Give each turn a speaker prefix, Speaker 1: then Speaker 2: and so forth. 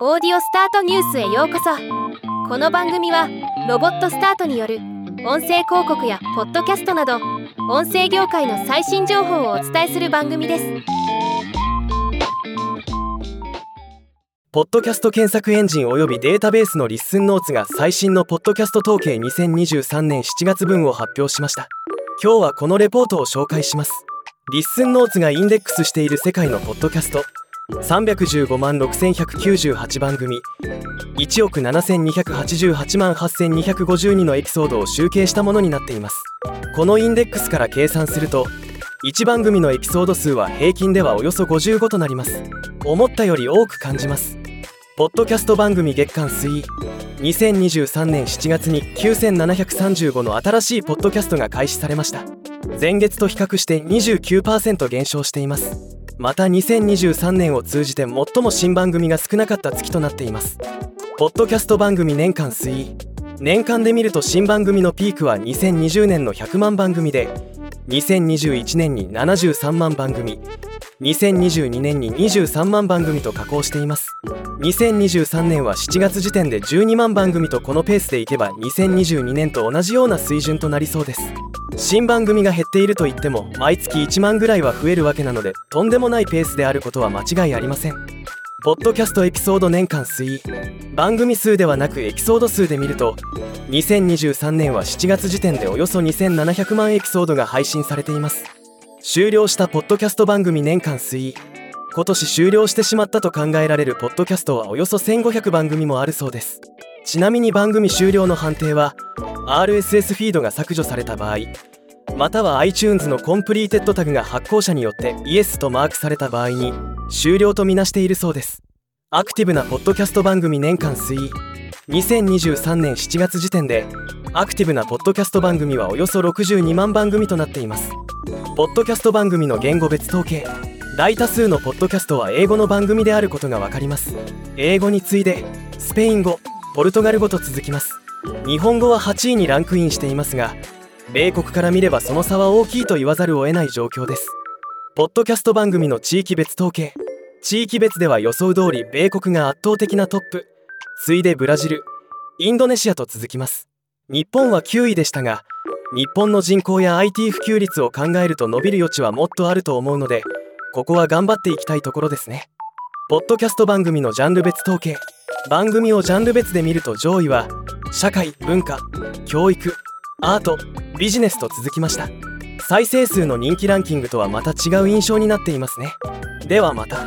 Speaker 1: オーディオスタートニュースへようこそ。この番組はロボットスタートによる音声広告やポッドキャストなど音声業界の最新情報をお伝えする番組です。
Speaker 2: ポッドキャスト検索エンジン及びデータベースの Listen Notes が最新のポッドキャスト統計2023年7月分を発表しました。今日はこのレポートを紹介します。 Listen Notes がインデックスしている世界のポッドキャスト。315万6198番組。1億7288万8252のエピソードを集計したものになっています。このインデックスから計算すると1番組のエピソード数は平均ではおよそ55となります。思ったより多く感じます。ポッドキャスト番組月間推移。2023年7月に9735の新しいポッドキャストが開始されました。前月と比較して29%減少しています。また2023年を通じて最も新番組が少なかった月となっています。ポッドキャスト番組年間推移。年間で見ると新番組のピークは2020年の100万番組で2021年に73万番組2022年に23万番組と加工しています。2023年は7月時点で12万番組とこのペースでいけば2022年と同じような水準となりそうです。新番組が減っていると言っても毎月1万ぐらいは増えるわけなのでとんでもないペースであることは間違いありません。ポッドキャストエピソード年間推移。番組数ではなくエピソード数で見ると2023年は7月時点でおよそ2700万エピソードが配信されています。終了したポッドキャスト番組年間推移。今年終了してしまったと考えられるポッドキャストはおよそ1500番組もあるそうです。ちなみに番組終了の判定は RSS フィードが削除された場合または iTunes の completed タグが発行者によって yes とマークされた場合に終了とみなしているそうです。アクティブなポッドキャスト番組年間推移。2023年7月時点でアクティブなポッドキャスト番組はおよそ62万番組となっています。ポッドキャスト番組の言語別統計。大多数のポッドキャストは英語の番組であることが分かります。英語に次いでスペイン語ポルトガル語と続きます。日本語は8位にランクインしていますが米国から見ればその差は大きいと言わざるを得ない状況です。ポッドキャスト番組の地域別統計。地域別では予想通り米国が圧倒的なトップ。次いでブラジルインドネシアと続きます。日本は9位でしたが日本の人口や IT 普及率を考えると伸びる余地はもっとあると思うのでここは頑張っていきたいところですね。ポッドキャスト番組のジャンル別統計。番組をジャンル別で見ると上位は社会文化教育アートビジネスと続きました。再生数の人気ランキングとはまた違う印象になっていますね。ではまた。